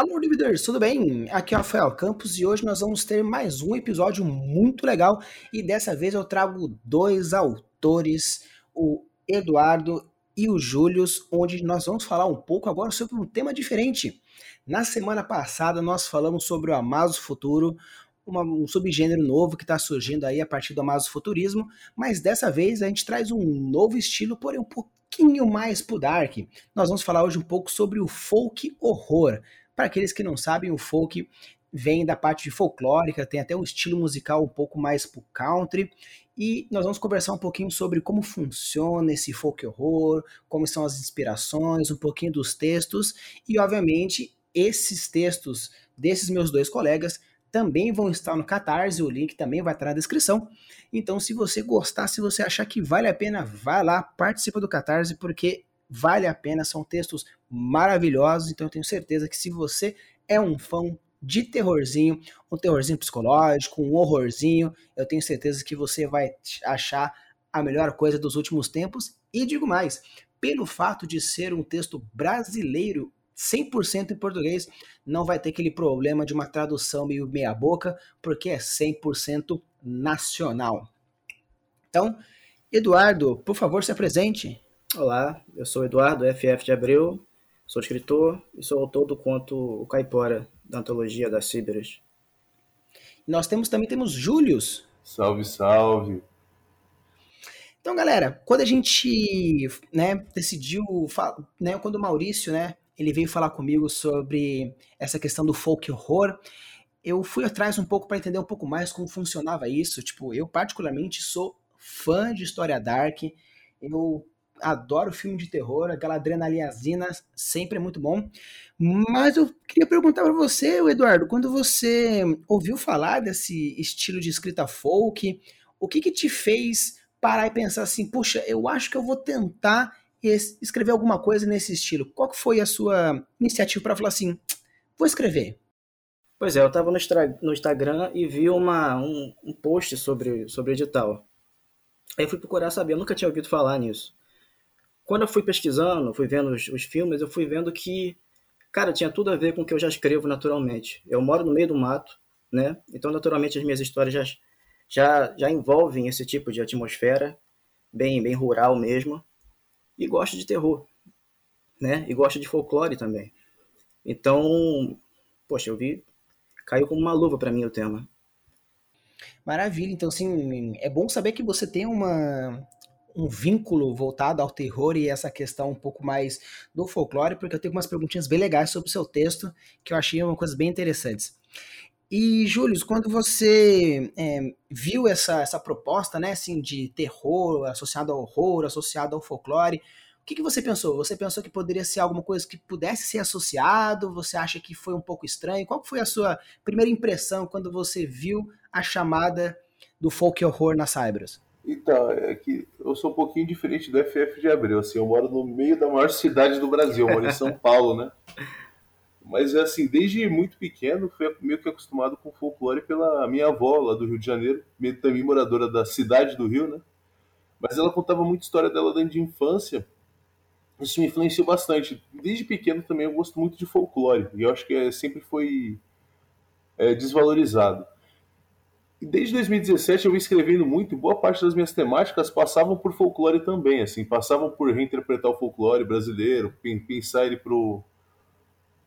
Alô, Dividers, tudo bem? Aqui é o Rafael Campos e hoje nós vamos ter mais um episódio muito legal e dessa vez eu trago dois autores, o Eduardo e o Júlio, onde nós vamos falar um pouco agora sobre um tema diferente. Na semana passada nós falamos sobre o Amazo Futuro, uma, um subgênero novo que está surgindo aí a partir do Amazofuturismo, mas dessa vez a gente traz um novo estilo, porém um pouquinho mais pro dark. Nós vamos falar hoje um pouco sobre o folk horror. Para aqueles que não sabem, o folk vem da parte folclórica, tem até um estilo musical um pouco mais pro country. E nós vamos conversar um pouquinho sobre como funciona esse folk horror, como são as inspirações, um pouquinho dos textos e, obviamente, esses textos desses meus dois colegas também vão estar no Catarse, o link também vai estar na descrição. Então, se você gostar, se você achar que vale a pena, vai lá, participa do Catarse, porque vale a pena, são textos maravilhosos, então eu tenho certeza que se você é um fã de terrorzinho, um terrorzinho psicológico, um horrorzinho, eu tenho certeza que você vai achar a melhor coisa dos últimos tempos. E digo mais, pelo fato de ser um texto brasileiro 100% em português, não vai ter aquele problema de uma tradução meio meia boca, porque é 100% nacional. Então, Eduardo, por favor, se apresente. Olá, eu sou Eduardo FF de Abreu, sou escritor e sou autor do conto O Caipora, da antologia das Cíberas. Nós temos também temos Július. Salve, salve. Então, galera, quando a gente né, decidiu, né, quando o Maurício né, ele veio falar comigo sobre essa questão do folk horror, eu fui atrás um pouco para entender um pouco mais como funcionava isso. Tipo, eu particularmente sou fã de história dark, eu adoro filme de terror, aquela adrenalinazinha sempre é muito bom. Mas eu queria perguntar para você, Eduardo, quando você ouviu falar desse estilo de escrita folk, o que, que te fez parar e pensar assim, puxa, eu acho que eu vou tentar escrever alguma coisa nesse estilo? Qual foi a sua iniciativa para falar assim, vou escrever? Pois é, eu estava no, no, Instagram e vi uma, um, um post sobre, sobre edital. Aí eu fui procurar saber, eu nunca tinha ouvido falar nisso quando eu fui pesquisando, fui vendo os, os, filmes, eu fui vendo que, cara, tinha tudo a ver com o que eu já escrevo naturalmente. Eu moro no meio do mato, né? Então, naturalmente, as minhas histórias já, já, já envolvem esse tipo de atmosfera, bem, bem rural mesmo. E gosto de terror, né? E gosto de folclore também. Então, poxa, eu vi, caiu como uma luva para mim o tema. Maravilha, então, assim, é bom saber que você tem uma um vínculo voltado ao terror e essa questão um pouco mais do folclore, porque eu tenho umas perguntinhas bem legais sobre o seu texto que eu achei uma coisa bem interessantes. E, Júlio, quando você é, viu essa, essa proposta, né, assim, de terror associado ao horror, associado ao folclore, o que, que você pensou? Você pensou que poderia ser alguma coisa que pudesse ser associado? Você acha que foi um pouco estranho? Qual foi a sua primeira impressão quando você viu a chamada do folk horror na Cybers? Então, é que eu sou um pouquinho diferente do FF de Abreu, assim, eu moro no meio da maior cidade do Brasil, eu moro em São Paulo, né? Mas, assim, desde muito pequeno, fui meio que acostumado com folclore pela minha avó, lá do Rio de Janeiro, também moradora da cidade do Rio, né? Mas ela contava muita história dela dentro de infância, isso me influenciou bastante. Desde pequeno também eu gosto muito de folclore, e eu acho que é, sempre foi é, desvalorizado. Desde 2017 eu vim escrevendo muito, boa parte das minhas temáticas passavam por folclore também, assim, passavam por reinterpretar o folclore brasileiro, pensar ele pro,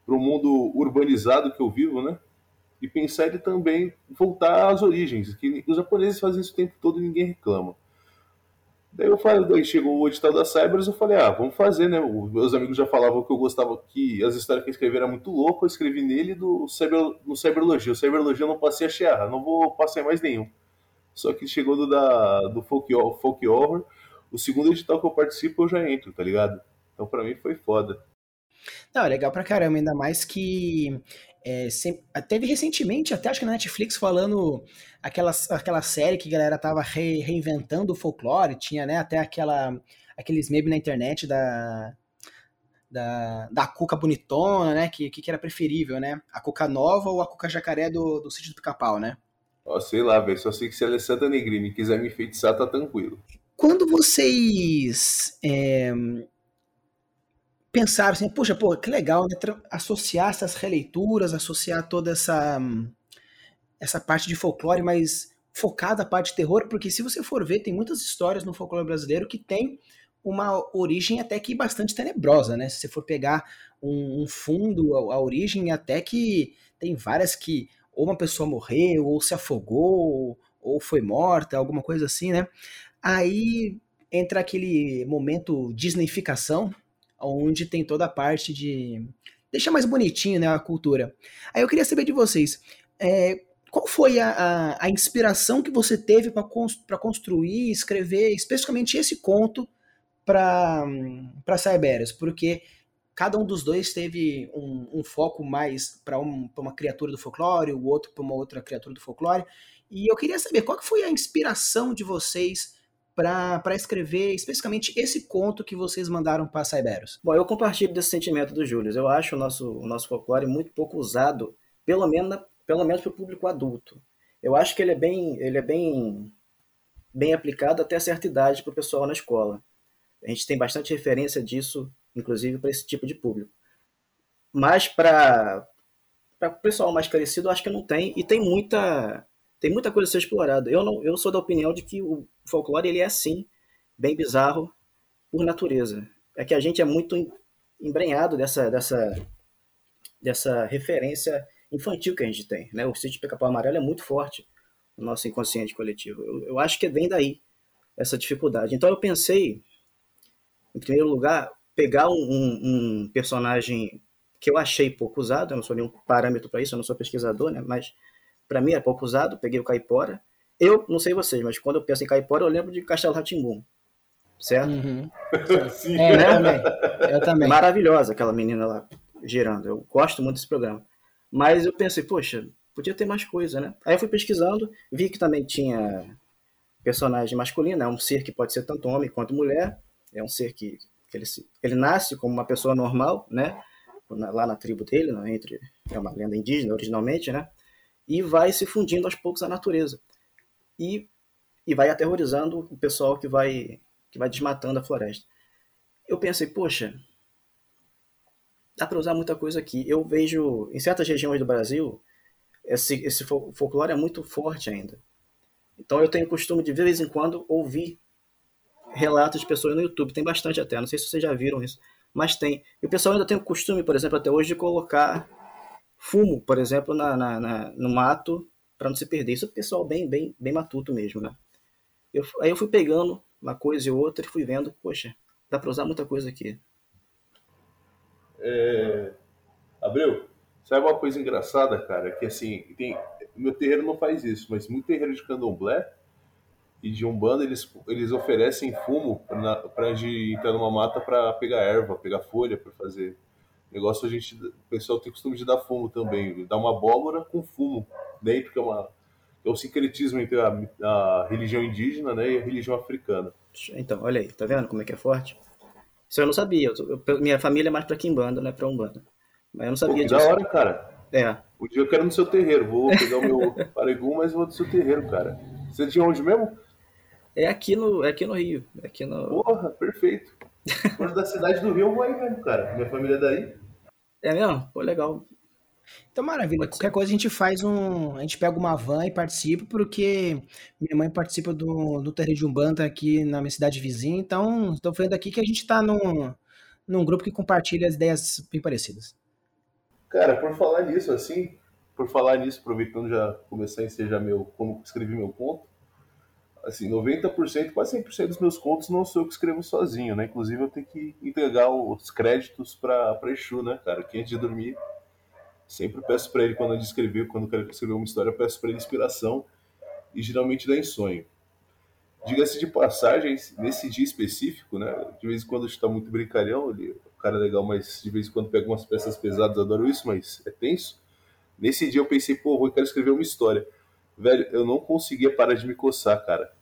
pro mundo urbanizado que eu vivo, né? E pensar ele também voltar às origens, que os japoneses fazem isso o tempo todo e ninguém reclama. Daí eu falei, chegou o edital da Cybers, eu falei, ah, vamos fazer, né? Os meus amigos já falavam que eu gostava, que as histórias que eu escrevi eram muito loucas, eu escrevi nele do cyber, no Cyberlogia. O Cyberlogia eu não passei a Sierra, não vou passar mais nenhum. Só que chegou do, da, do folk, folk Horror, o segundo edital que eu participo eu já entro, tá ligado? Então pra mim foi foda. Não, é legal pra caramba, ainda mais que é, sempre, teve recentemente, até acho que na Netflix, falando aquela, aquela série que a galera tava re, reinventando o folclore, tinha né, até aquela, aqueles memes na internet da, da, da Cuca bonitona, né? Que, que era preferível, né? A Cuca nova ou a Cuca jacaré do, do sítio do pica-pau, né? Ó, sei lá, velho. Só sei que se a Alessandra Negrini quiser me enfeitiçar, tá tranquilo. Quando vocês é, pensaram assim, puxa, pô, que legal, né? Associar essas releituras, associar toda essa, essa parte de folclore, mas focada a parte de terror, porque se você for ver, tem muitas histórias no folclore brasileiro que tem uma origem até que bastante tenebrosa, né? Se você for pegar um, um fundo, a, a origem até que tem várias que ou uma pessoa morreu, ou se afogou, ou foi morta, alguma coisa assim, né? Aí entra aquele momento Disneyficação, onde tem toda a parte de deixar mais bonitinho né, a cultura. Aí eu queria saber de vocês, é, qual foi a, a, a, inspiração que você teve para construir, escrever especificamente esse conto para Cyberias? Porque cada um dos dois teve um, um foco mais para um, uma criatura do folclore, o outro para uma outra criatura do folclore. E eu queria saber qual que foi a inspiração de vocês para escrever especificamente esse conto que vocês mandaram para Cyberos? Bom, eu compartilho desse sentimento do Júlio. Eu acho o nosso, o nosso folclore muito pouco usado, pelo menos, pelo menos para o público adulto. Eu acho que ele é bem, ele é bem, bem aplicado até certa idade para o pessoal na escola. A gente tem bastante referência disso, inclusive para esse tipo de público. Mas para o pessoal mais crescido, acho que não tem. E tem muita tem muita coisa a ser explorada. Eu, não, eu sou da opinião de que o folclore ele é assim, bem bizarro por natureza. É que a gente é muito embrenhado dessa, dessa, dessa referência infantil que a gente tem. Né? O sítio Pica-Pau Amarelo é muito forte no nosso inconsciente coletivo. Eu, eu acho que vem daí essa dificuldade. Então eu pensei, em primeiro lugar, pegar um, um, personagem que eu achei pouco usado, eu não sou nenhum parâmetro para isso, eu não sou pesquisador, né? mas para mim é pouco usado, peguei o caipora. Eu, não sei vocês, mas quando eu penso em caipora, eu lembro de Castelo Ratimbum. Certo? Uhum. Sim, é, eu também. Eu também. Maravilhosa aquela menina lá girando. Eu gosto muito desse programa. Mas eu pensei, poxa, podia ter mais coisa, né? Aí eu fui pesquisando, vi que também tinha personagem masculino, é um ser que pode ser tanto homem quanto mulher, é um ser que, que ele, ele nasce como uma pessoa normal, né? Lá na tribo dele, né? entre é uma lenda indígena originalmente, né? E vai se fundindo aos poucos à natureza. E, e vai aterrorizando o pessoal que vai, que vai desmatando a floresta. Eu pensei, poxa, dá para usar muita coisa aqui. Eu vejo, em certas regiões do Brasil, esse, esse folclore é muito forte ainda. Então eu tenho o costume de, de vez em quando, ouvir relatos de pessoas no YouTube. Tem bastante até, não sei se vocês já viram isso, mas tem. E o pessoal ainda tem o costume, por exemplo, até hoje, de colocar fumo, por exemplo, na, na, na no mato para não se perder. Isso é pessoal bem, bem, bem matuto mesmo, né? Eu, aí eu fui pegando uma coisa e outra e fui vendo, poxa, dá para usar muita coisa aqui. É... Abreu, sabe uma coisa engraçada, cara? Que assim, tem... meu terreiro não faz isso, mas muito terreiro de candomblé e de umbanda eles, eles oferecem fumo para entrar numa mata para pegar erva, pegar folha para fazer negócio a gente, o pessoal tem costume de dar fumo também, dar uma abóbora com fumo dentro, que é uma é o sincretismo entre a, a, religião indígena né, e a religião africana. Então, olha aí, tá vendo como é que é forte? Isso eu não sabia. Eu, eu, minha família é mais pra Kimbanda, não é pra Umbanda. Mas eu não sabia Pô, disso. Da hora, cara. É. O dia eu quero no seu terreiro. Vou pegar o meu paregum, mas vou no seu terreiro, cara. Você é de onde mesmo? É aqui no, é aqui no Rio. É aqui no... Porra, perfeito. Quando da cidade do Rio, eu vou aí mesmo, cara. Minha família é daí. É mesmo? Pô, legal. Então, maravilha. Qualquer coisa a gente faz um. A gente pega uma van e participa, porque minha mãe participa do, do Terreiro de Umbanda aqui na minha cidade vizinha. Então, estou vendo aqui que a gente está num, num grupo que compartilha as ideias bem parecidas. Cara, por falar nisso, assim, por falar nisso, aproveitando já começar a ensejar meu. como escrevi meu conto, assim, 90%, quase 100% dos meus contos não sou eu que escrevo sozinho, né? Inclusive eu tenho que entregar os créditos para Exu, né, cara? Que antes de dormir, sempre peço para ele, quando eu escrever, quando quero escrever uma história, eu peço para ele inspiração e geralmente dá em sonho. Diga-se de passagem, nesse dia específico, né? De vez em quando está muito brincalhão, ele, o cara é legal, mas de vez em quando pega umas peças pesadas, adoro isso, mas é tenso. Nesse dia eu pensei, pô, eu quero escrever uma história. Velho, eu não conseguia parar de me coçar, cara.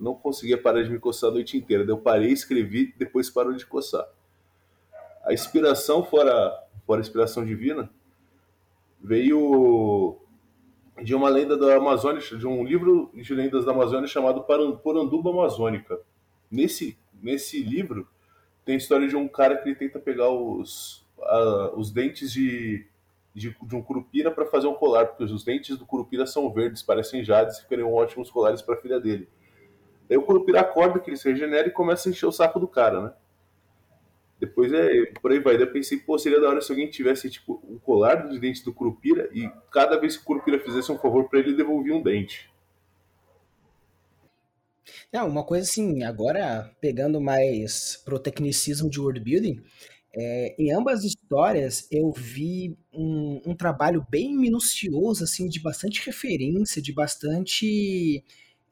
Não conseguia parar de me coçar a noite inteira. Eu parei, escrevi, depois parou de coçar. A inspiração, fora, fora a inspiração divina, veio de uma lenda da Amazônia, de um livro de lendas da Amazônia chamado Poranduba Amazônica. Nesse, nesse livro tem a história de um cara que ele tenta pegar os, a, os dentes de, de, de um curupira para fazer um colar, porque os dentes do curupira são verdes, parecem jades e ficariam ótimos colares para a filha dele. Daí o curupira acorda que ele se regenera e começa a encher o saco do cara, né? Depois é por aí vai. Daí eu pensei, pô, seria da hora se alguém tivesse tipo um colar dos dentes do curupira e cada vez que o curupira fizesse um favor para ele, devolvia um dente. Não, uma coisa assim, agora pegando mais pro tecnicismo de world building, é, em ambas as histórias eu vi um, um, trabalho bem minucioso, assim, de bastante referência, de bastante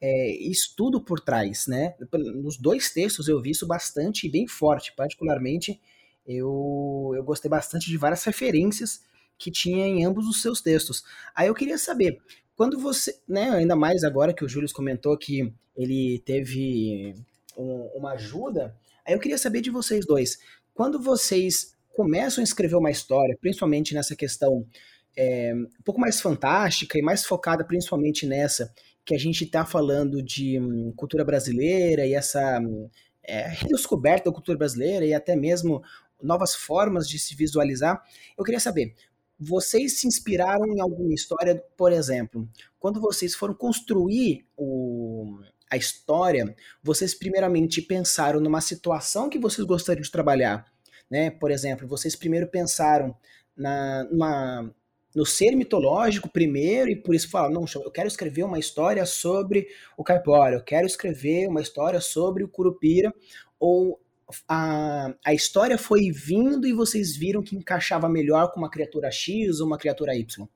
é, estudo por trás, né? Nos dois textos eu vi isso bastante e bem forte, particularmente eu, eu gostei bastante de várias referências que tinha em ambos os seus textos. Aí eu queria saber, quando você, né, ainda mais agora que o Júlio comentou que ele teve um, uma ajuda, aí eu queria saber de vocês dois, quando vocês começam a escrever uma história, principalmente nessa questão é, um pouco mais fantástica e mais focada principalmente nessa que a gente está falando de hum, cultura brasileira e essa hum, é, redescoberta da cultura brasileira e até mesmo novas formas de se visualizar, eu queria saber, vocês se inspiraram em alguma história, por exemplo, quando vocês foram construir o, a história, vocês primeiramente pensaram numa situação que vocês gostariam de trabalhar, né? Por exemplo, vocês primeiro pensaram na, no ser mitológico primeiro e por isso falaram, não, eu quero escrever uma história sobre o caipora, eu quero escrever uma história sobre o curupira, ou a, a história foi vindo e vocês viram que encaixava melhor com uma criatura X ou uma criatura Y?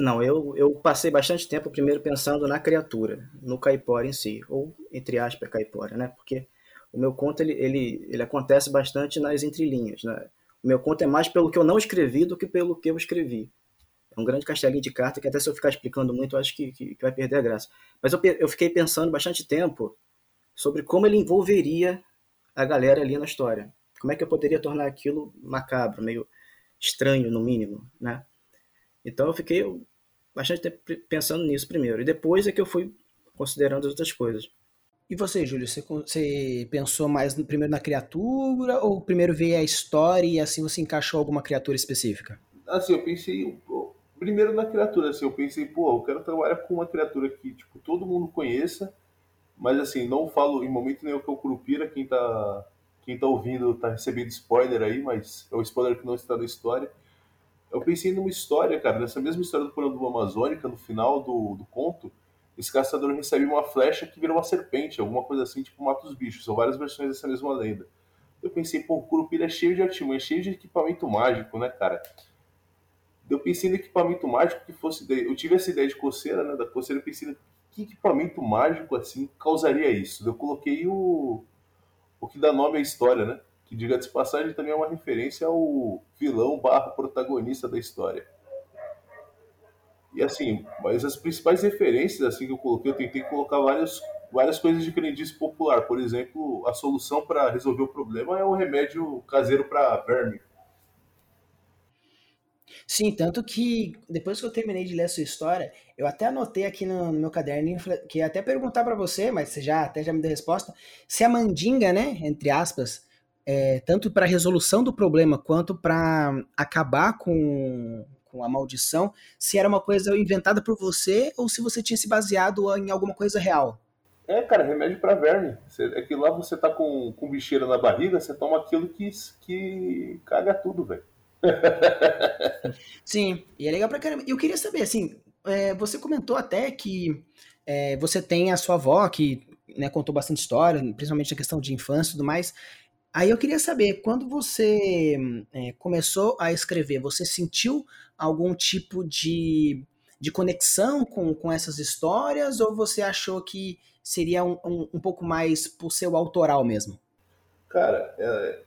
Não, eu, eu passei bastante tempo primeiro pensando na criatura, no caipora em si, ou entre aspas caipora, né? Porque o meu conto ele, ele, ele acontece bastante nas entrelinhas, né? O meu conto é mais pelo que eu não escrevi do que pelo que eu escrevi. É um grande castelinho de carta que até se eu ficar explicando muito, eu acho que, que, que vai perder a graça. Mas eu, eu fiquei pensando bastante tempo sobre como ele envolveria a galera ali na história. Como é que eu poderia tornar aquilo macabro, meio estranho no mínimo, né? Então eu fiquei bastante tempo pensando nisso primeiro. E depois é que eu fui considerando as outras coisas. E você, Júlio, você, você pensou mais no, primeiro na criatura ou primeiro veio a história e assim você encaixou alguma criatura específica? Assim, eu pensei primeiro na criatura, assim, eu pensei, pô, eu quero trabalhar com uma criatura que, tipo, todo mundo conheça mas assim, não falo em momento nenhum que é o Curupira, quem tá, quem tá ouvindo tá recebendo spoiler aí, mas é o spoiler que não está na história. Eu pensei numa história, cara, nessa mesma história do Porão do Amazônica, no final do, do conto, esse caçador recebe uma flecha que vira uma serpente, alguma coisa assim, tipo mata os bichos. São várias versões dessa mesma lenda. Eu pensei, pô, o Curupira é cheio de artimanha, é cheio de equipamento mágico, né, cara? Eu pensei no equipamento mágico que fosse. Eu tive essa ideia de coceira, né? Da coceira, eu pensei que equipamento mágico assim causaria isso? Eu coloquei o, o que dá nome à história, né? Que diga de passagem também é uma referência ao vilão barra protagonista da história. E assim, mas as principais referências assim que eu coloquei, eu tentei colocar várias, várias coisas de crendice popular. Por exemplo, a solução para resolver o problema é o remédio caseiro para verme. Sim, tanto que depois que eu terminei de ler a sua história, eu até anotei aqui no, no meu caderninho que até perguntar para você, mas você já até já me deu resposta, se a mandinga, né, entre aspas, é, tanto para resolução do problema quanto para acabar com, com a maldição, se era uma coisa inventada por você ou se você tinha se baseado em alguma coisa real. É, cara, remédio para verme. É que lá você tá com, com bicheira na barriga, você toma aquilo que, que caga tudo, velho. Sim, e é legal pra caramba. Eu queria saber, assim, é, você comentou até que é, você tem a sua avó que né, contou bastante história, principalmente a questão de infância e tudo mais. Aí eu queria saber, quando você é, começou a escrever, você sentiu algum tipo de, de conexão com, com essas histórias ou você achou que seria um, um, um pouco mais por seu autoral mesmo? Cara, é,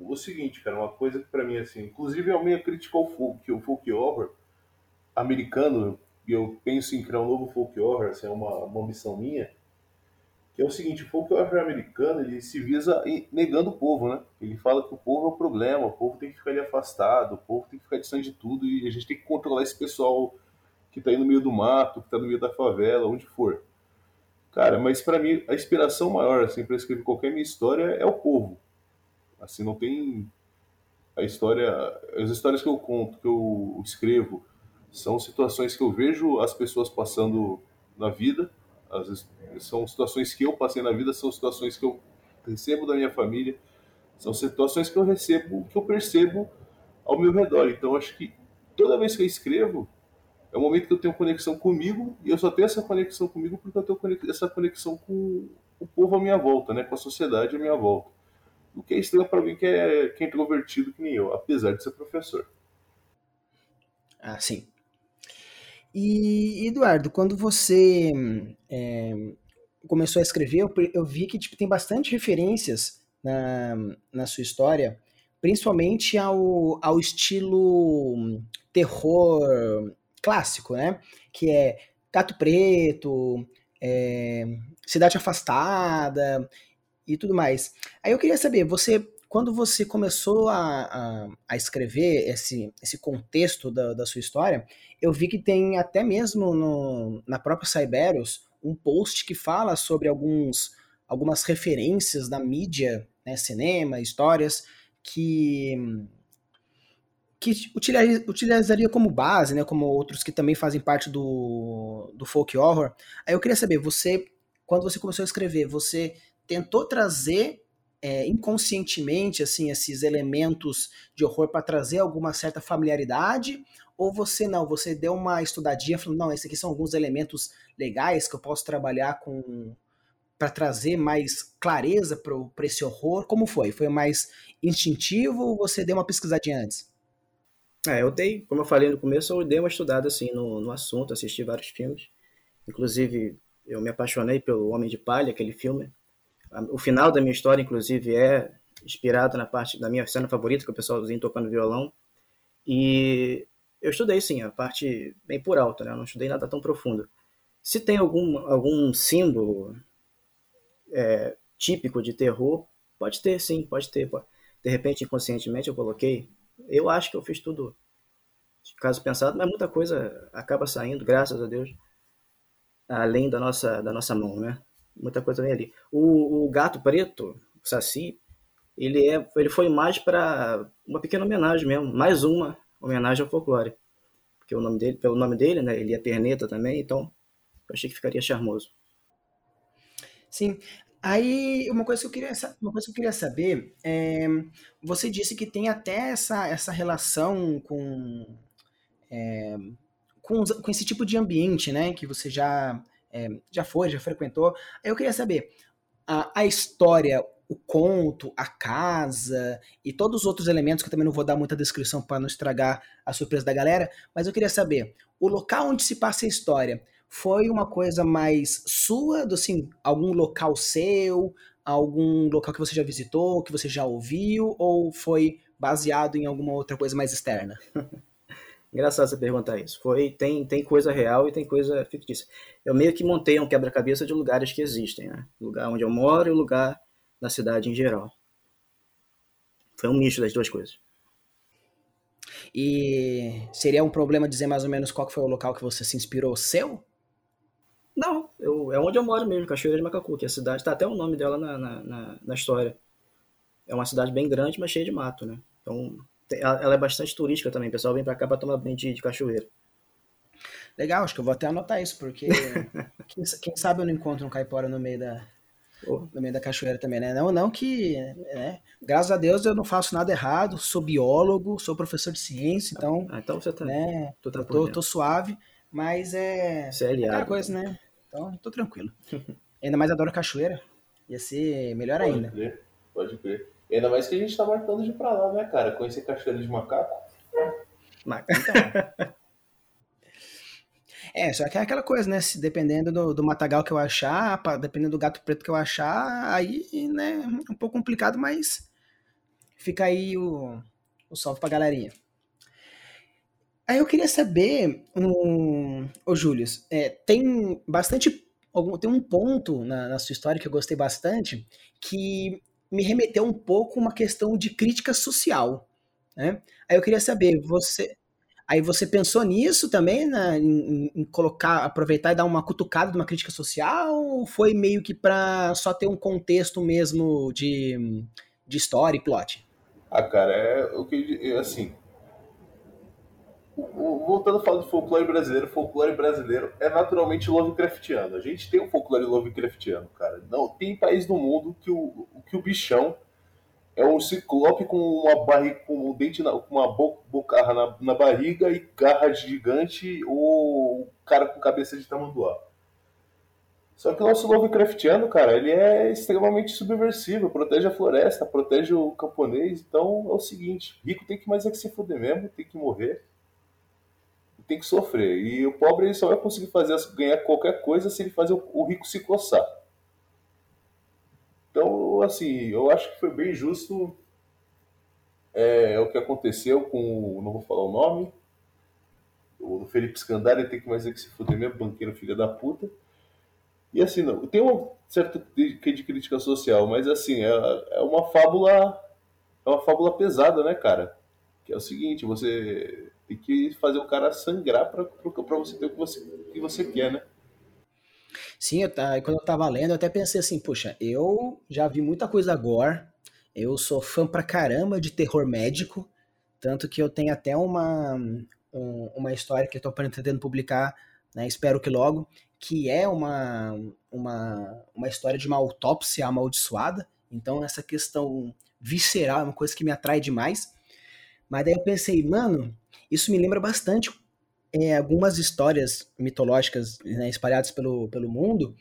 o seguinte, cara, uma coisa que para mim assim, inclusive é a minha crítica ao folk, o folk horror americano, e eu penso em criar um novo folk horror, assim, é uma, uma missão minha, que é o seguinte, o folk horror americano, ele se visa negando o povo, né? Ele fala que o povo é o problema, o povo tem que ficar ali afastado, o povo tem que ficar distante de tudo, e a gente tem que controlar esse pessoal que tá aí no meio do mato, que tá no meio da favela, onde for. Cara, mas para mim a inspiração maior assim para escrever qualquer minha história é o povo Assim, não tem a história, as histórias que eu conto, que eu escrevo, são situações que eu vejo as pessoas passando na vida, as, são situações que eu passei na vida, são situações que eu recebo da minha família, são situações que eu recebo, que eu percebo ao meu redor. Então, acho que toda vez que eu escrevo, é um momento que eu tenho conexão comigo e eu só tenho essa conexão comigo porque eu tenho essa conexão com o povo à minha volta, né, com a sociedade à minha volta. O que é estranho para mim que é, que é introvertido que nem eu, apesar de ser professor. Ah, sim. E, Eduardo, quando você é, começou a escrever, eu, eu vi que tipo, tem bastante referências na, na sua história, principalmente ao, ao estilo terror clássico, né? Que é Gato Preto, é, Cidade Afastada e tudo mais. Aí eu queria saber, você quando você começou a, a, a escrever esse, esse contexto da, da, sua história, eu vi que tem até mesmo no, na própria Cyberus um post que fala sobre alguns, algumas referências da mídia, né, cinema, histórias, que, que utilizaria como base, né, como outros que também fazem parte do, do folk horror. Aí eu queria saber, você, quando você começou a escrever, você tentou trazer é, inconscientemente assim esses elementos de horror para trazer alguma certa familiaridade ou você não, você deu uma estudadinha falando, não, esses aqui são alguns elementos legais que eu posso trabalhar com para trazer mais clareza para esse horror? Como foi? Foi mais instintivo ou você deu uma pesquisadinha antes? É, eu dei, como eu falei no começo, eu dei uma estudada assim no, no assunto, assisti vários filmes. Inclusive, eu me apaixonei pelo Homem de Palha, aquele filme. O final da minha história, inclusive, é inspirado na parte da minha cena favorita, que é o pessoalzinho tocando violão. E eu estudei, sim, a parte bem por alto, né? Eu não estudei nada tão profundo. Se tem algum, algum símbolo é, típico de terror, pode ter, sim, pode ter. De repente, inconscientemente, eu coloquei. Eu acho que eu fiz tudo caso pensado, mas muita coisa acaba saindo, graças a Deus, além da nossa, da nossa mão, né? Muita coisa vem ali. O, o gato preto, o Saci, ele, é, ele foi mais para uma pequena homenagem mesmo, mais uma homenagem ao folclore. Porque o nome dele, pelo nome dele, né, ele é perneta também, então eu achei que ficaria charmoso. Sim. Aí, uma coisa que eu queria, uma coisa que eu queria saber, é, você disse que tem até essa, essa relação com, é, com, com esse tipo de ambiente, né, que você já é, já foi, já frequentou. Eu queria saber, a, a história, o conto, a casa e todos os outros elementos, que eu também não vou dar muita descrição para não estragar a surpresa da galera, mas eu queria saber, o local onde se passa a história foi uma coisa mais sua, do, assim, algum local seu, algum local que você já visitou, que você já ouviu, ou foi baseado em alguma outra coisa mais externa? Engraçado você perguntar isso. Foi, tem, tem coisa real e tem coisa fictícia. Eu meio que montei um quebra-cabeça de lugares que existem, né? O lugar onde eu moro e o lugar da cidade em geral. Foi um misto das duas coisas. E seria um problema dizer mais ou menos qual foi o local que você se inspirou seu? Não, eu, é onde eu moro mesmo, Cachoeira de Macacu, que é a cidade, tá até o nome dela na, na, na, na história. É uma cidade bem grande, mas cheia de mato, né? Então, ela é bastante turística também. O pessoal vem para cá para tomar banho de, de, cachoeira. Legal, acho que eu vou até anotar isso, porque quem, quem, sabe eu não encontro um caipora no meio da, oh. no meio da cachoeira também, né? Não, não que, né? Graças a Deus eu não faço nada errado, sou biólogo, sou professor de ciência, então. Ah, então você tá. Né, tô, tô, tô, suave, mas é. Você é coisa, então. né? Então, tô tranquilo. Ainda mais adoro cachoeira. Ia ser melhor pode ainda. Crer, pode crer. Ainda mais que a gente tá marcando de pra lá, né, cara? Conhecer cachoeira de macaco. Macaco, então. É, só que é aquela coisa, né? Se dependendo do, do matagal que eu achar, dependendo do gato preto que eu achar, aí, né, é um pouco complicado, mas fica aí o, o salve pra galerinha. Aí eu queria saber, um, ô Júlio, é, tem bastante, tem um ponto na, na sua história que eu gostei bastante, que me remeteu um pouco uma questão de crítica social, né? Aí eu queria saber, você, aí você pensou nisso também, né, em, em, colocar, aproveitar e dar uma cutucada de uma crítica social, ou foi meio que para só ter um contexto mesmo de, de história e plot? Ah, cara, é o que. Assim. Voltando a falar do folclore brasileiro, folclore brasileiro é naturalmente Lovecraftiano. A gente tem um folclore Lovecraftiano, cara. Não tem país no mundo que o, que o bichão é um ciclope com uma barriga, com um dente, na, com uma boca na, na barriga e garra gigante, ou cara com cabeça de tamanduá. Só que o nosso Lovecraftiano, cara, ele é extremamente subversivo, protege a floresta, protege o camponês. Então é o seguinte: rico tem que mais é que se fuder mesmo, tem que morrer, tem que sofrer. E o pobre ele só vai conseguir fazer ganhar qualquer coisa se ele fazer o rico se coçar. Então, assim, eu acho que foi bem justo é, o que aconteceu com, não vou falar o nome, o Felipe Scandari tem que mais é que se fuder mesmo, banqueiro filho da puta. E assim, não, tem um certo de, de crítica social, mas assim, é, é uma fábula. É uma fábula pesada, né, cara? Que é o seguinte, você tem que fazer o cara sangrar para você ter o que você, que você quer, né? Sim, eu, quando eu tava lendo, eu até pensei assim, puxa, eu já vi muita coisa agora, eu sou fã pra caramba de terror médico, tanto que eu tenho até uma, um, uma história que eu tô pretendendo publicar, né, espero que logo, que é uma, uma, uma história de uma autópsia amaldiçoada. Então, essa questão visceral é uma coisa que me atrai demais. Mas daí eu pensei, mano, isso me lembra bastante é, algumas histórias mitológicas né, espalhadas pelo, pelo mundo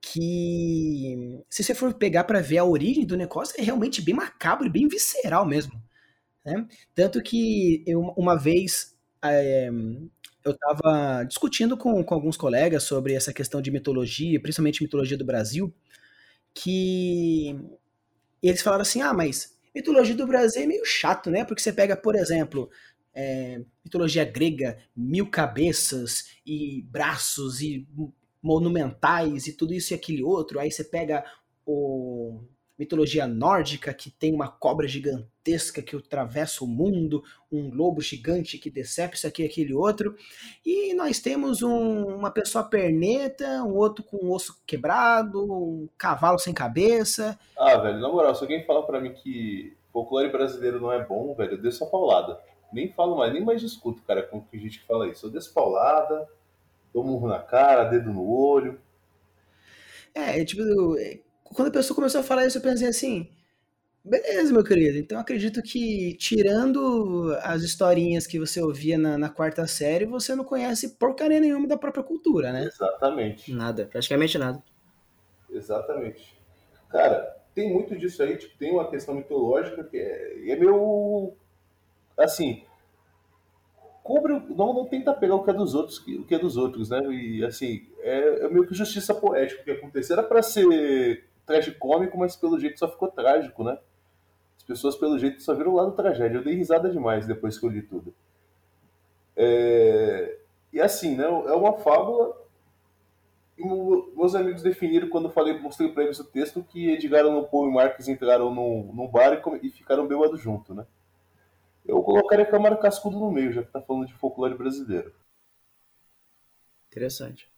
que, se você for pegar para ver a origem do negócio, é realmente bem macabro e bem visceral mesmo. Né? Tanto que eu, uma vez é, eu estava discutindo com, com alguns colegas sobre essa questão de mitologia, principalmente mitologia do Brasil, que eles falaram assim: ah, mas mitologia do Brasil é meio chato, né? Porque você pega, por exemplo, é, mitologia grega, mil cabeças e braços e monumentais e tudo isso e aquele outro. Aí você pega o mitologia nórdica, que tem uma cobra gigantesca que atravessa o mundo, um lobo gigante que decepa isso aqui e aquele outro. E nós temos um, uma pessoa perneta, um outro com um osso quebrado, um cavalo sem cabeça. Ah, velho, na moral, se alguém falar para mim que folclore brasileiro não é bom, velho, eu desço a paulada. Nem falo mais, nem mais discuto, cara, com que gente que fala isso. Eu desço paulada, dou murro na cara, dedo no olho. É, tipo, quando a pessoa começou a falar isso, eu pensei assim, beleza, meu querido. Então acredito que, tirando as historinhas que você ouvia na, na, quarta série, você não conhece porcaria nenhuma da própria cultura, né? Exatamente. Nada, praticamente nada. Exatamente. Cara, tem muito disso aí, tipo, tem uma questão mitológica que é, é meio. Assim. Cobre, não, não tenta pegar o que é dos outros, o que é dos outros, né? E assim, é, é meio que justiça poética o que aconteceu. Era pra ser tragicômico, mas pelo jeito só ficou trágico, né? As pessoas, pelo jeito, só viram o lado tragédia. Eu dei risada demais depois que eu li tudo. É... E assim, né? É uma fábula. Meus amigos definiram, quando eu falei, mostrei para eles o texto, que Edgar Allan Poe e Marques entraram num, num bar e, e ficaram bêbados junto, né? Eu colocaria Câmara Cascudo no meio, já que tá falando de folclore brasileiro. Interessante.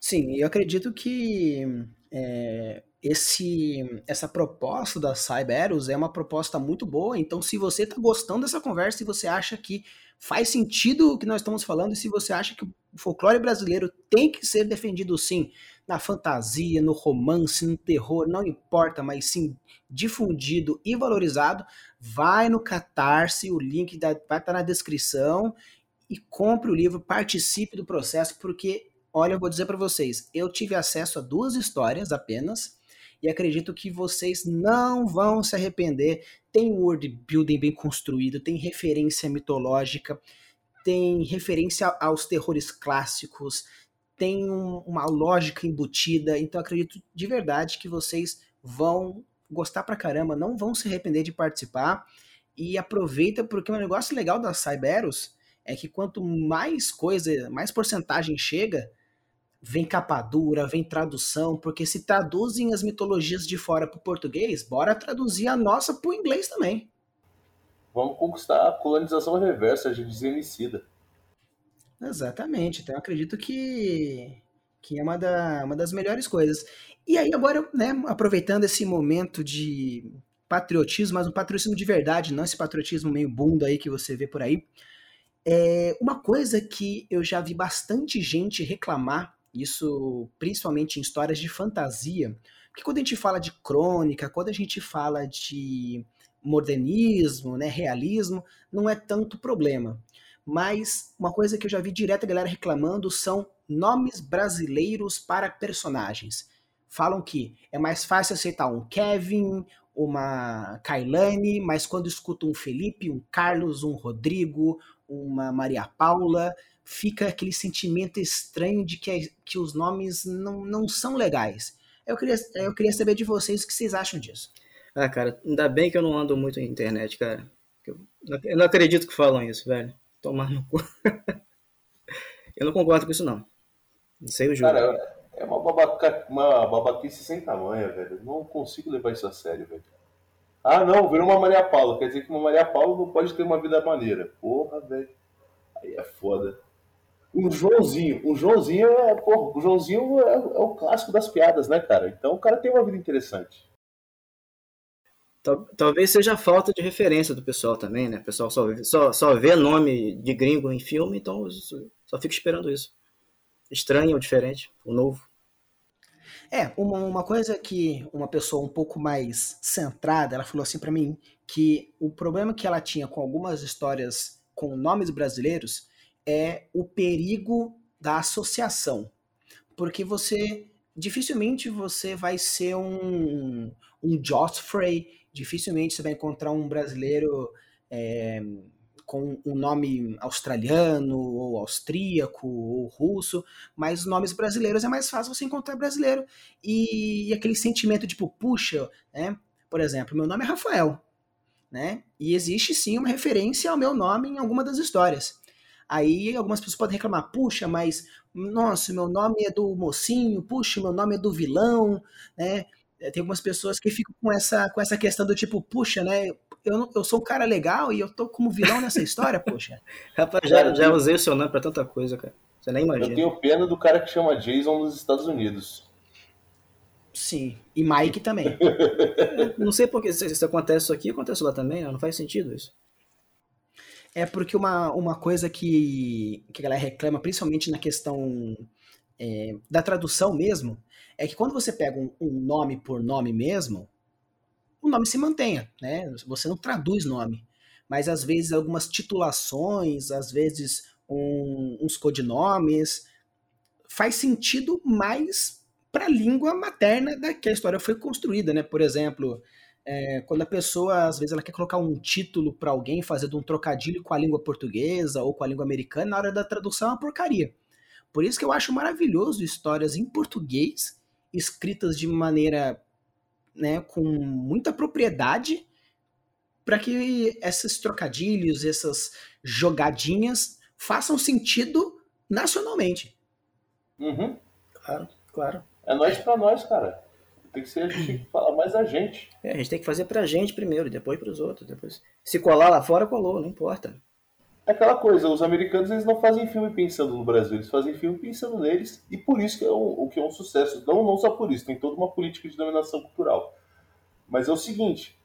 Sim, eu acredito que é, esse, essa proposta da Cyberus é uma proposta muito boa. Então, se você está gostando dessa conversa e você acha que faz sentido o que nós estamos falando, e se você acha que o folclore brasileiro tem que ser defendido sim, na fantasia, no romance, no terror, não importa, mas sim difundido e valorizado, vai no Catarse, o link vai estar tá na descrição e compre o livro, participe do processo, porque Olha, eu vou dizer para vocês, eu tive acesso a duas histórias apenas e acredito que vocês não vão se arrepender. Tem world building bem construído, tem referência mitológica, tem referência aos terrores clássicos, tem um, uma lógica embutida. Então acredito de verdade que vocês vão gostar pra caramba, não vão se arrepender de participar. E aproveita porque um negócio legal da Cyberus é que quanto mais coisa, mais porcentagem chega, vem capa dura, vem tradução, porque se traduzem as mitologias de fora para o português, bora traduzir a nossa para o inglês também. Vamos conquistar a colonização reversa, a gente desemicida. Exatamente, então eu acredito que, que é uma, da, uma das melhores coisas. E aí agora, né, aproveitando esse momento de patriotismo, mas um patriotismo de verdade, não esse patriotismo meio bunda aí que você vê por aí. É uma coisa que eu já vi bastante gente reclamar, isso principalmente em histórias de fantasia, porque quando a gente fala de crônica, quando a gente fala de modernismo, né, realismo, não é tanto problema. Mas uma coisa que eu já vi direto a galera reclamando são nomes brasileiros para personagens. Falam que é mais fácil aceitar um Kevin, uma Kailane, mas quando escuto um Felipe, um Carlos, um Rodrigo, uma Maria Paula, fica aquele sentimento estranho de que, que os nomes não, não são legais. Eu queria, eu queria saber de vocês o que vocês acham disso. Ah, cara, ainda bem que eu não ando muito na internet, cara. Eu não acredito que falam isso, velho. Tomar no cu. eu não concordo com isso, não. Não sei o jogo. Cara, é uma, babaca, uma babaquice sem tamanho, velho. Não consigo levar isso a sério, velho. Ah, não, virou uma Maria Paula. Quer dizer que uma Maria Paula não pode ter uma vida maneira. Porra, velho. Aí é foda. Um Joãozinho. Um Joãozinho é. Porra, o Joãozinho é, é, o clássico das piadas, né, cara? Então o cara tem uma vida interessante. Talvez seja a falta de referência do pessoal também, né? O pessoal só, só, só vê nome de gringo em filme, então só fica esperando isso. Estranho ou diferente, o novo. É, uma, uma coisa que uma pessoa um pouco mais centrada, ela falou assim para mim, que o problema que ela tinha com algumas histórias com nomes brasileiros é o perigo da associação. Porque você, dificilmente você vai ser um, um Joffrey, dificilmente você vai encontrar um brasileiro é, com um nome australiano, ou austríaco, ou russo, mas nomes brasileiros é mais fácil você encontrar brasileiro. E, e aquele sentimento tipo, puxa, né? Por exemplo, meu nome é Rafael, né? E existe sim uma referência ao meu nome em alguma das histórias. Aí algumas pessoas podem reclamar, puxa, mas nossa, meu nome é do mocinho, puxa, meu nome é do vilão, né? Tem algumas pessoas que ficam com essa, com essa questão do tipo, puxa, né? eu, eu sou um cara legal e eu tô como vilão nessa história, poxa. Rapaz, já, já usei o seu nome pra tanta coisa, cara. Você nem imagina. Eu tenho pena do cara que chama Jason nos Estados Unidos. Sim, e Mike também. não sei porque se, se acontece isso aqui, acontece lá também, não faz sentido isso. É porque uma, uma coisa que, que a galera reclama, principalmente na questão é, da tradução mesmo, é que quando você pega um, um nome por nome mesmo, o nome se mantenha, né? Você não traduz nome, mas às vezes algumas titulações, às vezes um, uns codinomes, faz sentido mais para a língua materna da que a história foi construída, né? Por exemplo, é, quando a pessoa às vezes ela quer colocar um título para alguém, fazendo um trocadilho com a língua portuguesa ou com a língua americana, na hora da tradução é uma porcaria. Por isso que eu acho maravilhoso histórias em português escritas de maneira né, com muita propriedade para que esses trocadilhos, essas jogadinhas façam sentido nacionalmente. Uhum. Claro, claro. É nós para nós, cara. Tem que ser a gente que fala mais a gente. É, a gente tem que fazer pra gente primeiro, depois pros outros. Depois... Se colar lá fora, colou, não importa. É aquela coisa, os americanos eles não fazem filme pensando no Brasil, eles fazem filme pensando neles, e por isso que é o, o que é um sucesso. Não, não só por isso, tem toda uma política de dominação cultural. Mas é o seguinte,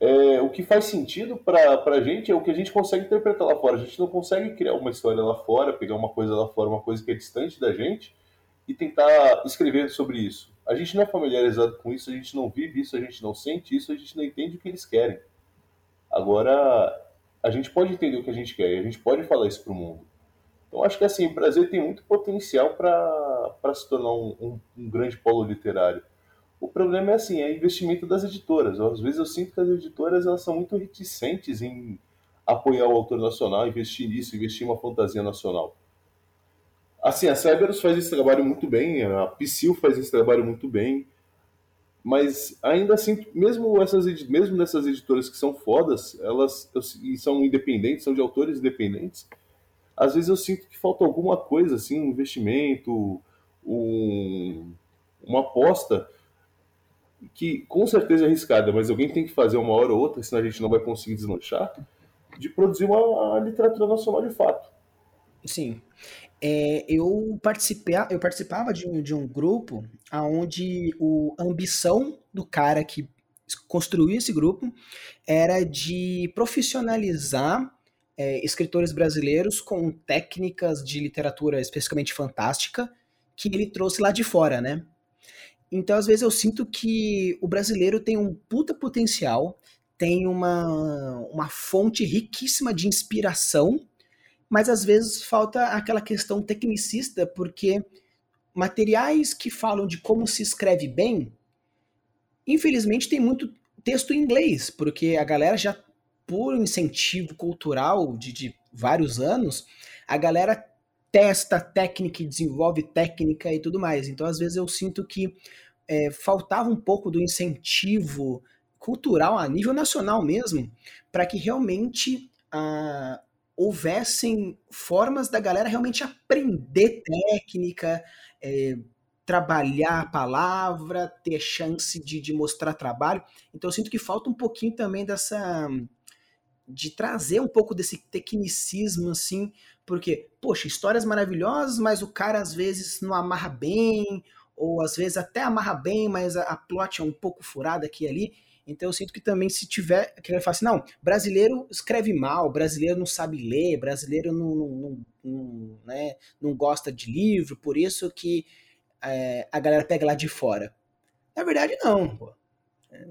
é, o que faz sentido para a gente é o que a gente consegue interpretar lá fora. A gente não consegue criar uma história lá fora, pegar uma coisa lá fora, uma coisa que é distante da gente, e tentar escrever sobre isso. A gente não é familiarizado com isso, a gente não vive isso, a gente não sente isso, a gente não entende o que eles querem. Agora, a gente pode entender o que a gente quer a gente pode falar isso para o mundo. Então, acho que assim, o Brasil tem muito potencial para se tornar um, um, um, grande polo literário. O problema é assim, é investimento das editoras. Às vezes eu sinto que as editoras elas são muito reticentes em apoiar o autor nacional, investir nisso, investir em uma fantasia nacional. Assim, a Cerberus faz esse trabalho muito bem, a Psyll faz esse trabalho muito bem, mas ainda assim, mesmo essas mesmo nessas editoras que são fodas, elas e são independentes, são de autores independentes, às vezes eu sinto que falta alguma coisa, assim, um investimento, um, uma aposta que com certeza é arriscada, mas alguém tem que fazer uma hora ou outra, senão a gente não vai conseguir deslanchar, de produzir uma literatura nacional de fato. Sim. É, eu, participei, eu participava de um, de um grupo onde a ambição do cara que construiu esse grupo era de profissionalizar é, escritores brasileiros com técnicas de literatura especificamente fantástica que ele trouxe lá de fora, né? Então, às vezes, eu sinto que o brasileiro tem um puta potencial, tem uma, uma fonte riquíssima de inspiração, mas às vezes falta aquela questão tecnicista, porque materiais que falam de como se escreve bem, infelizmente tem muito texto em inglês, porque a galera já, por incentivo cultural de, de vários anos, a galera testa técnica desenvolve técnica e tudo mais. Então, às vezes, eu sinto que é, faltava um pouco do incentivo cultural a nível nacional mesmo, para que realmente ah, houvessem formas da galera realmente aprender técnica, é, trabalhar a palavra, ter chance de, de mostrar trabalho. Então eu sinto que falta um pouquinho também dessa de trazer um pouco desse tecnicismo assim, porque, poxa, histórias maravilhosas, mas o cara às vezes não amarra bem, ou às vezes até amarra bem, mas a, a plot é um pouco furada aqui e ali. Então eu sinto que também se tiver, que ele fala assim, não, brasileiro escreve mal, brasileiro não sabe ler, brasileiro não, não, não, né, não gosta de livro, por isso que é, a galera pega lá de fora. Na verdade, não. Pô. É,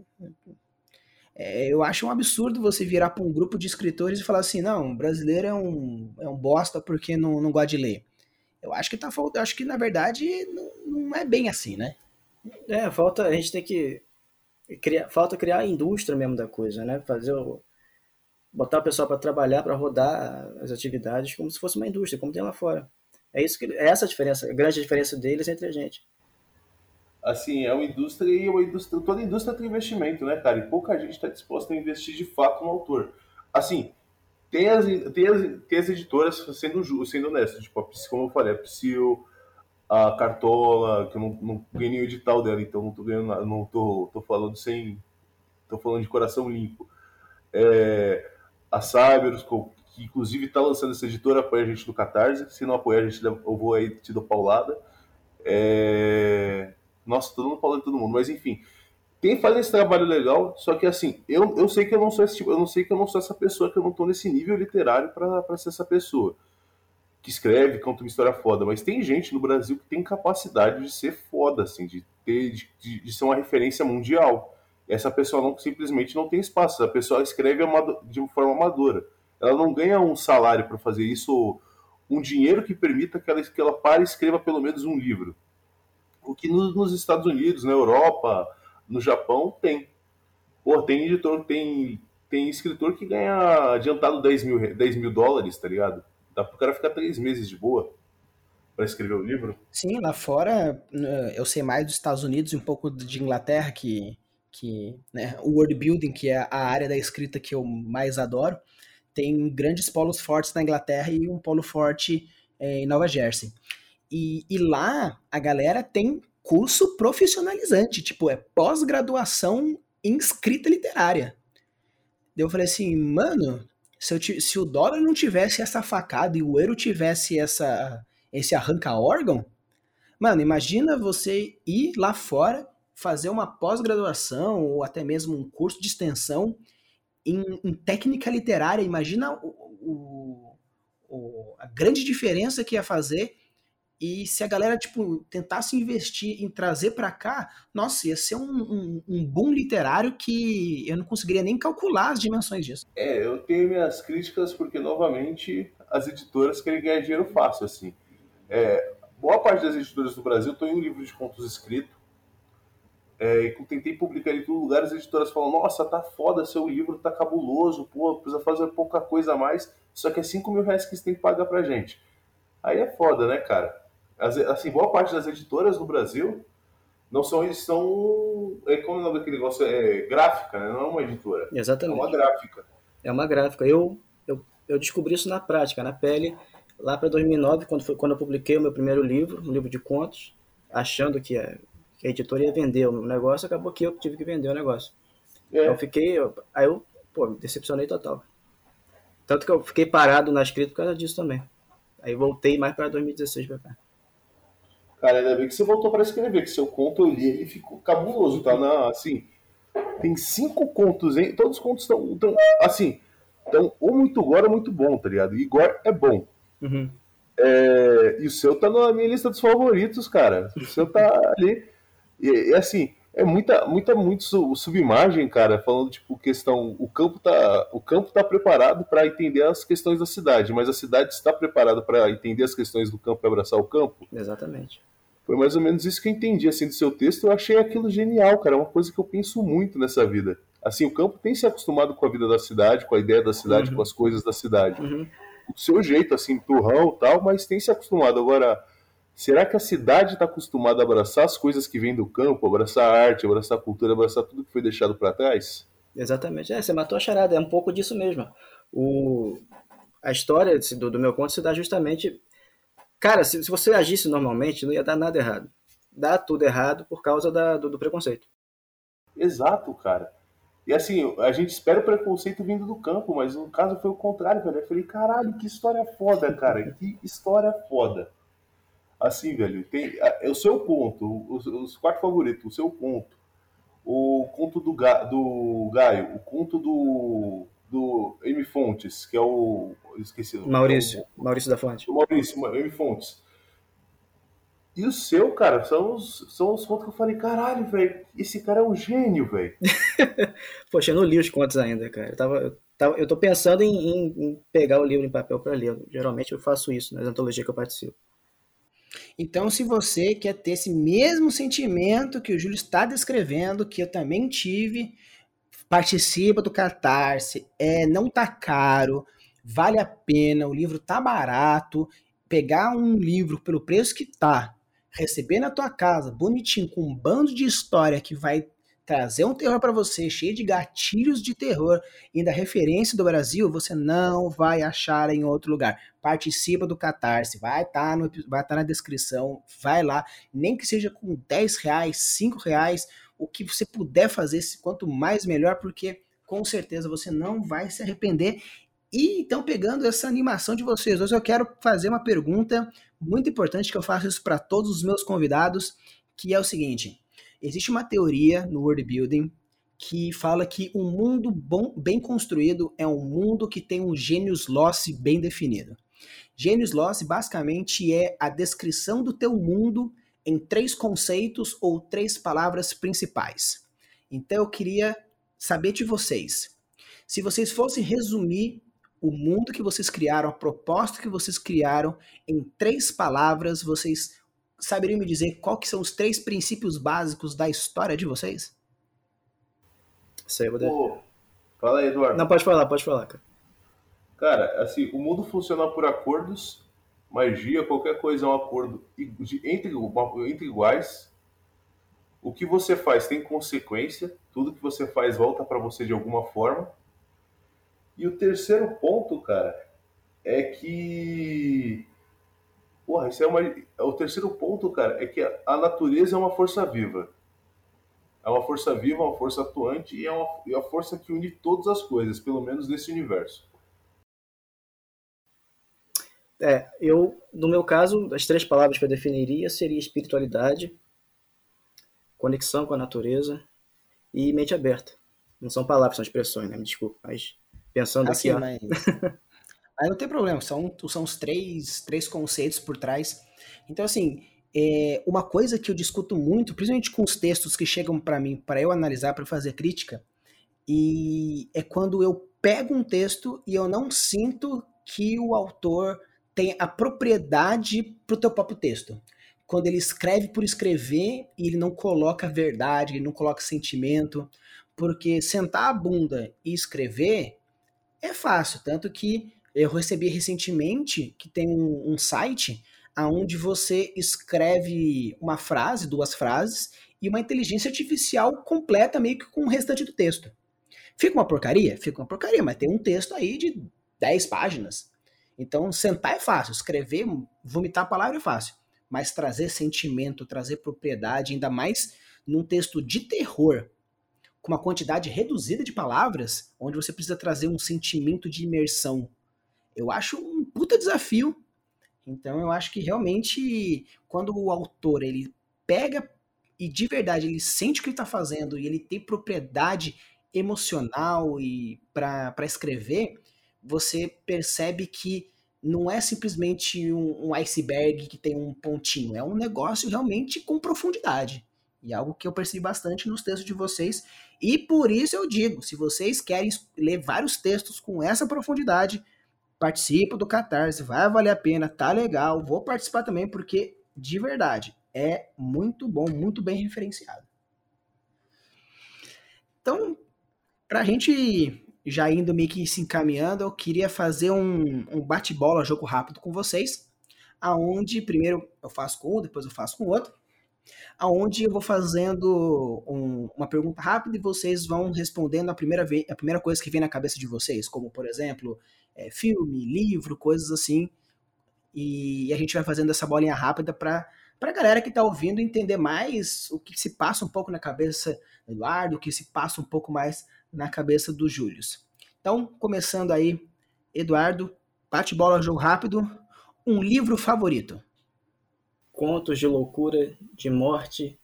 é, eu acho um absurdo você virar para um grupo de escritores e falar assim, não, brasileiro é um, é um bosta porque não, não gosta de ler. Eu acho que tá faltando, acho que na verdade não, não é bem assim, né? É, falta, a gente tem que falta criar a indústria mesmo da coisa, né? Fazer o, botar o pessoal para trabalhar, para rodar as atividades como se fosse uma indústria, como tem lá fora. É isso que é essa a diferença, a grande diferença deles entre a gente. Assim, é uma indústria e uma indústria, toda indústria tem investimento, né, cara? E pouca gente está disposta a investir de fato no autor. Assim, tem as, tem as, tem as editoras sendo, sendo honestas, tipo, como eu falei, a Psyu, a Cartola, que eu não, não ganhei o edital dela, então não tô ganhando não tô, tô falando sem. tô falando de coração limpo. É, a Cyberus, que inclusive está lançando essa editora, apoia a gente no Catarse. Se não apoiar, a gente, eu vou aí te dar paulada. É... Nossa, todo mundo falando de todo mundo, mas enfim. Tem fazendo esse trabalho legal, só que assim, eu, eu sei que eu não sou esse tipo, eu não sei que eu não sou essa pessoa, que eu não estou nesse nível literário para ser essa pessoa que escreve, conta uma história foda, mas tem gente no Brasil que tem capacidade de ser foda, assim, de ter, de, de ser uma referência mundial. Essa pessoa não simplesmente não tem espaço. A pessoa escreve de forma amadora ela não ganha um salário para fazer isso, um dinheiro que permita que ela, que ela pare e escreva pelo menos um livro. O que no, nos Estados Unidos, na Europa, no Japão, tem. Pô, tem editor, tem, tem escritor que ganha adiantado 10 mil, 10 mil dólares, tá ligado? Dá pro cara ficar três meses de boa para escrever o livro. Sim, lá fora, né, eu sei mais dos Estados Unidos e um pouco de Inglaterra, que, que né, o world building, que é a área da escrita que eu mais adoro tem grandes polos fortes na Inglaterra e um polo forte é, em Nova Jersey. E, e, lá a galera tem curso profissionalizante, tipo, é pós-graduação em escrita literária. Eu falei assim, mano, se, eu, se, o dólar não tivesse essa facada e o euro tivesse essa, esse arranca-órgão, mano, imagina você ir lá fora, fazer uma pós-graduação ou até mesmo um curso de extensão em, em técnica literária, imagina o, o, o, a grande diferença que ia fazer e se a galera tipo tentasse investir em trazer para cá, nossa, ia ser um, um, um, boom literário que eu não conseguiria nem calcular as dimensões disso. É, eu tenho minhas críticas porque novamente as editoras querem ganhar dinheiro fácil assim. É, boa parte das editoras do Brasil estão em um livro de contos escrito é, tentei publicar em todo lugar, as editoras falam, nossa, tá foda, seu livro tá cabuloso, pô, precisa fazer pouca coisa a mais, só que é 5 mil reais que você tem que pagar pra gente. Aí é foda, né, cara? As, assim, boa parte das editoras no Brasil não são, são é, como é o nome daquele negócio? É gráfica, né? Não é uma editora. Exatamente. É uma gráfica. É uma gráfica. Eu, eu, eu descobri isso na prática, na pele, lá para 2009, quando, foi, quando eu publiquei o meu primeiro livro, um livro de contos, achando que é que a editora ia vender o negócio, acabou que eu tive que vender o negócio. É. Eu fiquei, eu, aí eu, pô, me decepcionei total. Tanto que eu fiquei parado na escrita por causa disso também. Aí voltei mais para 2016 para cá. Cara, ainda bem que você voltou para escrever, que seu conto eu li, ele ficou cabuloso, tá? Na, assim, tem cinco contos, hein? Todos os contos estão, assim, estão ou muito gore ou muito bom, tá ligado? E gore é bom. Uhum. É, e o seu tá na minha lista dos favoritos, cara. O seu tá ali. E, e assim, é muita, muita, muito subimagem, cara, falando tipo questão, o campo tá, o campo tá preparado para entender as questões da cidade, mas a cidade está preparada para entender as questões do campo e abraçar o campo. Exatamente. Foi mais ou menos isso que eu entendi assim do seu texto. Eu achei aquilo genial, cara. É uma coisa que eu penso muito nessa vida. Assim, o campo tem se acostumado com a vida da cidade, com a ideia da cidade, uhum. com as coisas da cidade. Uhum. O seu jeito, assim, turrão tal, mas tem se acostumado. Agora, Será que a cidade está acostumada a abraçar as coisas que vêm do campo, abraçar a arte, abraçar a cultura, abraçar tudo que foi deixado para trás? Exatamente. É, você matou a charada, é um pouco disso mesmo. O... A história do, do meu conto se dá justamente. Cara, se, se, você agisse normalmente, não ia dar nada errado. Dá tudo errado por causa da, do, do preconceito. Exato, cara. E assim, a gente espera o preconceito vindo do campo, mas no caso foi o contrário, velho. Eu falei, caralho, que história foda, cara. Que história foda. Assim, velho, tem é o seu conto, os, os quatro favoritos, o seu conto, o conto do, Ga, do Gaio, o conto do, do M. Fontes, que é o. Esqueci. Maurício. O, Maurício da Fonte. O Maurício, M. Fontes. E o seu, cara, são os, são os contos que eu falei, caralho, velho, esse cara é um gênio, velho. Poxa, eu não li os contos ainda, cara. Eu, tava, eu, tava, eu tô pensando em, em, em pegar o livro em papel para ler. Geralmente eu faço isso nas antologias que eu participo. Então, se você quer ter esse mesmo sentimento que o Júlio está descrevendo, que eu também tive, participa do Catarse, é, não tá caro, vale a pena, o livro tá barato, pegar um livro pelo preço que tá, receber na tua casa, bonitinho, com um bando de história que vai trazer um terror para você, cheio de gatilhos de terror e da referência do Brasil, você não vai achar em outro lugar. Participa do Catarse, vai estar tá vai tá na descrição, vai lá, nem que seja com 10 reais, 5 reais, o que você puder fazer, quanto mais melhor, porque com certeza você não vai se arrepender. E então, pegando essa animação de vocês, hoje eu quero fazer uma pergunta muito importante que eu faço isso para todos os meus convidados, que é o seguinte: Existe uma teoria no world building que fala que um mundo bom, bem construído é um mundo que tem um genius loss bem definido. Genius loss basicamente é a descrição do teu mundo em três conceitos ou três palavras principais. Então eu queria saber de vocês, se vocês fossem resumir o mundo que vocês criaram, a proposta que vocês criaram em três palavras, vocês saberiam me dizer qual que são os três princípios básicos da história de vocês? Sei, vou fala aí, Eduardo. Não, pode falar, pode falar, cara. Cara, assim, o mundo funciona por acordos, magia, qualquer coisa é um acordo entre, entre iguais. O que você faz tem consequência, tudo que você faz volta para você de alguma forma. E o terceiro ponto, cara, é que Porra, isso é uma. O terceiro ponto, cara, é que a natureza é uma força viva. É uma força viva, uma força atuante e é uma, é a força que une todas as coisas, pelo menos nesse universo. É, eu, no meu caso, as três palavras que eu definiria seria espiritualidade, conexão com a natureza e mente aberta. Não são palavras, são expressões, né? Me desculpa, mas pensando assim, aqui. Mas... Aí não tem problema, são, são os três, três conceitos por trás. Então, assim, é, uma coisa que eu discuto muito, principalmente com os textos que chegam para mim, para eu analisar, para fazer crítica, e é quando eu pego um texto e eu não sinto que o autor tem a propriedade para o teu próprio texto. Quando ele escreve por escrever e ele não coloca verdade, ele não coloca sentimento, porque sentar a bunda e escrever é fácil, tanto que eu recebi recentemente que tem um, um site onde você escreve uma frase, duas frases, e uma inteligência artificial completa meio que com o restante do texto. Fica uma porcaria? Fica uma porcaria, mas tem um texto aí de 10 páginas. Então, sentar é fácil, escrever, vomitar a palavra é fácil. Mas trazer sentimento, trazer propriedade, ainda mais num texto de terror, com uma quantidade reduzida de palavras, onde você precisa trazer um sentimento de imersão, eu acho um puta desafio. Então eu acho que realmente quando o autor ele pega e de verdade ele sente o que ele está fazendo e ele tem propriedade emocional e para escrever, você percebe que não é simplesmente um, um, iceberg que tem um pontinho, é um negócio realmente com profundidade. E é algo que eu percebi bastante nos textos de vocês. E por isso eu digo: se vocês querem ler vários textos com essa profundidade, participa do Catarse, vai valer a pena, tá legal. Vou participar também, porque de verdade é muito bom, muito bem referenciado. Então, para a gente já indo meio que se encaminhando, eu queria fazer um, um bate-bola, jogo rápido com vocês, aonde primeiro eu faço com um, depois eu faço com o outro, aonde eu vou fazendo um, uma pergunta rápida e vocês vão respondendo a primeira, vez, a primeira coisa que vem na cabeça de vocês, como por exemplo, é, filme, livro, coisas assim, e a gente vai fazendo essa bolinha rápida para a galera que está ouvindo entender mais o que se passa um pouco na cabeça do Eduardo, o que se passa um pouco mais na cabeça do Júlio. Então, começando aí, Eduardo, bate bola, jogo rápido. Um livro favorito? Contos de loucura, de morte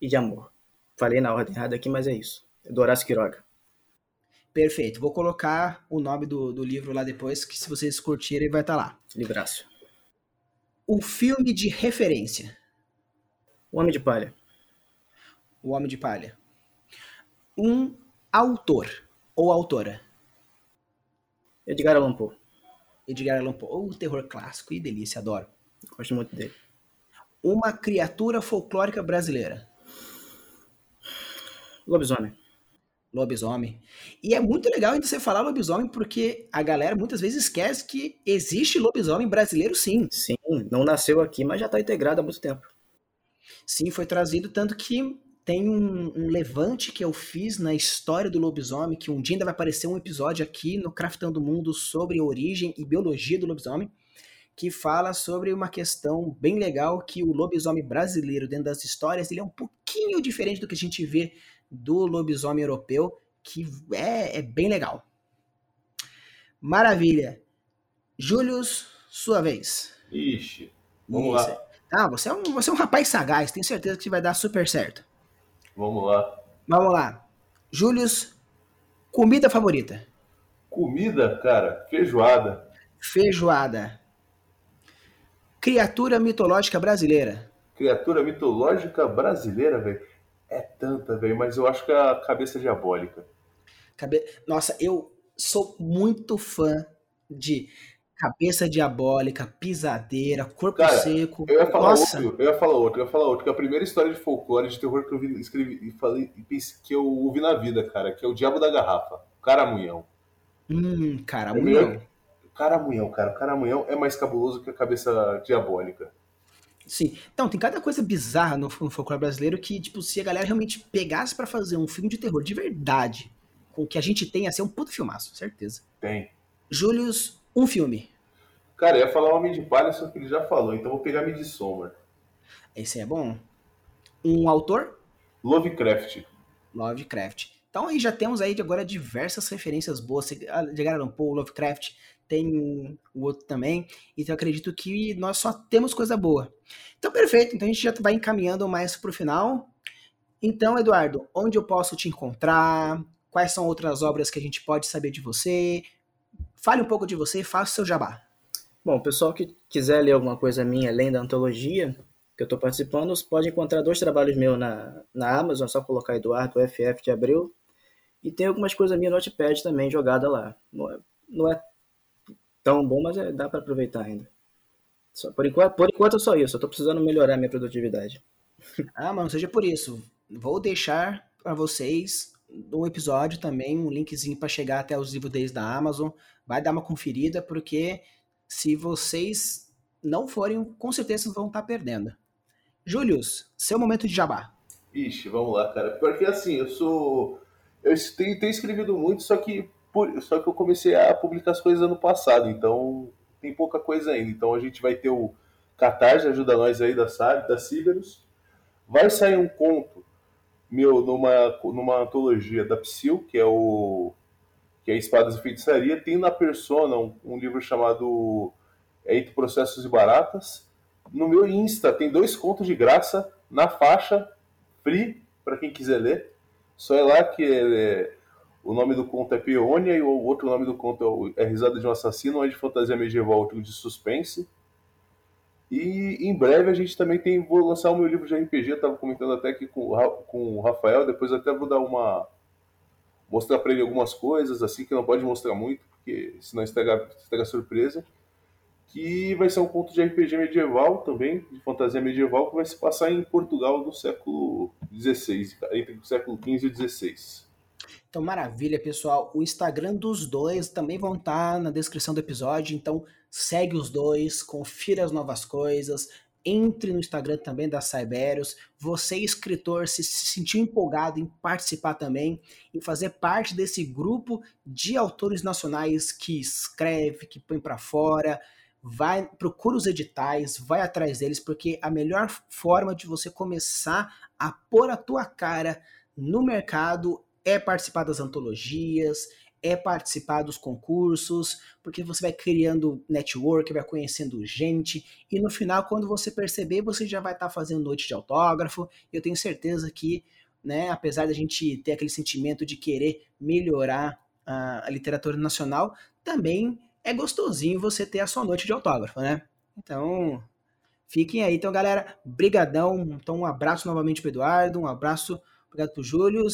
e de amor. Falei na ordem errada aqui, mas é isso. É do Horácio Quiroga. Perfeito. Vou colocar o nome do, do livro lá depois, que se vocês curtirem vai estar tá lá. Livraço. O filme de referência. O Homem de Palha. O Homem de Palha. Um autor ou autora? Edgar Allan Poe. Edgar Allan Poe. O terror clássico. e delícia, adoro. Gosto muito dele. Uma criatura folclórica brasileira. Lobisomem. Lobisomem. E é muito legal ainda você falar lobisomem, porque a galera muitas vezes esquece que existe lobisomem brasileiro sim. Sim, não nasceu aqui, mas já está integrado há muito tempo. Sim, foi trazido, tanto que tem um, um, levante que eu fiz na história do lobisomem, que um dia ainda vai aparecer um episódio aqui no Craftando Mundo sobre origem e biologia do lobisomem, que fala sobre uma questão bem legal que o lobisomem brasileiro dentro das histórias ele é um pouquinho diferente do que a gente vê do lobisomem europeu, que é, é bem legal. Maravilha. Július, sua vez. Ixi, vamos Isso. lá. Ah, você é, um, você é um rapaz sagaz, tenho certeza que vai dar super certo. Vamos lá. Vamos lá. Július, comida favorita? Comida, cara, feijoada. Feijoada. Criatura mitológica brasileira. Criatura mitológica brasileira, velho. É tanta, velho, mas eu acho que é a cabeça diabólica. Cabe... Nossa, eu sou muito fã de Cabeça diabólica, pisadeira, corpo Cara, seco. Eu ia falar Nossa. outro, eu ia falar outro, eu ia falar outro, que é a primeira história de folclore de terror que eu vi, escrevi e falei que eu ouvi na vida, cara, que é o Diabo da Garrafa, Caramunhão. Hum, Caramunhão. Caramunhão, cara, Caramunhão é mais cabuloso que a cabeça diabólica. Sim. Então, tem cada coisa bizarra no, no folclore brasileiro que, tipo, se a galera realmente pegasse para fazer um filme de terror de verdade, com o que a gente tem, ia ser um puto filmaço, certeza. Tem. Július um filme. Cara, eu ia falar Homem de Palha, só que ele já falou, então vou pegar Midsommar. Esse é bom. Um autor? Lovecraft. Lovecraft. Então aí já temos aí agora diversas referências boas. Chegaram Poe, Lovecraft, tem o outro também. Então acredito que nós só temos coisa boa. Então perfeito, então a gente já vai encaminhando mais pro final. Então, Eduardo, onde eu posso te encontrar? Quais são outras obras que a gente pode saber de você? Fale um pouco de você, faça o seu jabá. Bom, o pessoal que quiser ler alguma coisa minha além da antologia que eu estou participando, pode encontrar dois trabalhos meus na, na Amazon, é só colocar Eduardo FF de Abril. E tem algumas coisas minhas no Notepad também jogada lá. Não é, não é tão bom, mas é, dá para aproveitar ainda. Só, por, enquanto, por enquanto é só isso, eu estou precisando melhorar minha produtividade. Ah, mas não seja por isso. Vou deixar para vocês no episódio também um linkzinho para chegar até os livros da Amazon. Vai dar uma conferida, porque se vocês não forem, com certeza vão estar tá perdendo. Julius, seu momento de jabá. Ixi, vamos lá, cara. Porque assim, eu sou. Eu tenho, tenho escrevido muito, só que, por... só que eu comecei a publicar as coisas ano passado, então tem pouca coisa ainda. Então a gente vai ter o Catarse, ajuda nós aí da SAB, da Ciberus. Vai sair um conto meu numa, numa antologia da Psyll, que é o que é Espadas e Feitiçaria, tem na Persona um, um livro chamado é Entre Processos e Baratas. No meu Insta tem dois contos de graça na faixa, free, para quem quiser ler. Só é lá que é, o nome do conto é Peônia e o outro nome do conto é, é Risada de um Assassino, um é de fantasia medieval, outro de suspense. E em breve a gente também tem. Vou lançar o meu livro de RPG, estava comentando até aqui com, com o Rafael, depois até vou dar uma. mostrar para ele algumas coisas, assim, que não pode mostrar muito, porque senão estraga, estraga surpresa. Que vai ser um conto de RPG medieval também, de fantasia medieval, que vai se passar em Portugal do século XVI, entre o século XV e XVI. Então, maravilha, pessoal. O Instagram dos dois também vão estar tá na descrição do episódio, então segue os dois, confira as novas coisas, entre no Instagram também da Cyberus. Você, escritor, se, se sentiu empolgado em participar também, em fazer parte desse grupo de autores nacionais que escreve, que põe para fora, vai procura os editais, vai atrás deles, porque a melhor forma de você começar a pôr a tua cara no mercado é participar das antologias, é participar dos concursos, porque você vai criando network, vai conhecendo gente, e no final, quando você perceber, você já vai estar tá fazendo noite de autógrafo. Eu tenho certeza que, né, apesar da gente ter aquele sentimento de querer melhorar a, literatura nacional, também é gostosinho você ter a sua noite de autógrafo, né? Então, fiquem aí. Então, galera, brigadão. Então, um abraço novamente para Eduardo, um abraço, obrigado Júlio.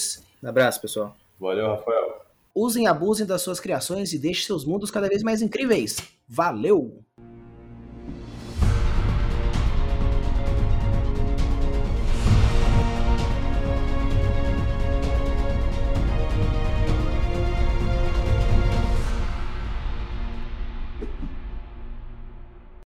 Um abraço, pessoal. Valeu, Rafael. Usem e abusem das suas criações e deixem seus mundos cada vez mais incríveis. Valeu!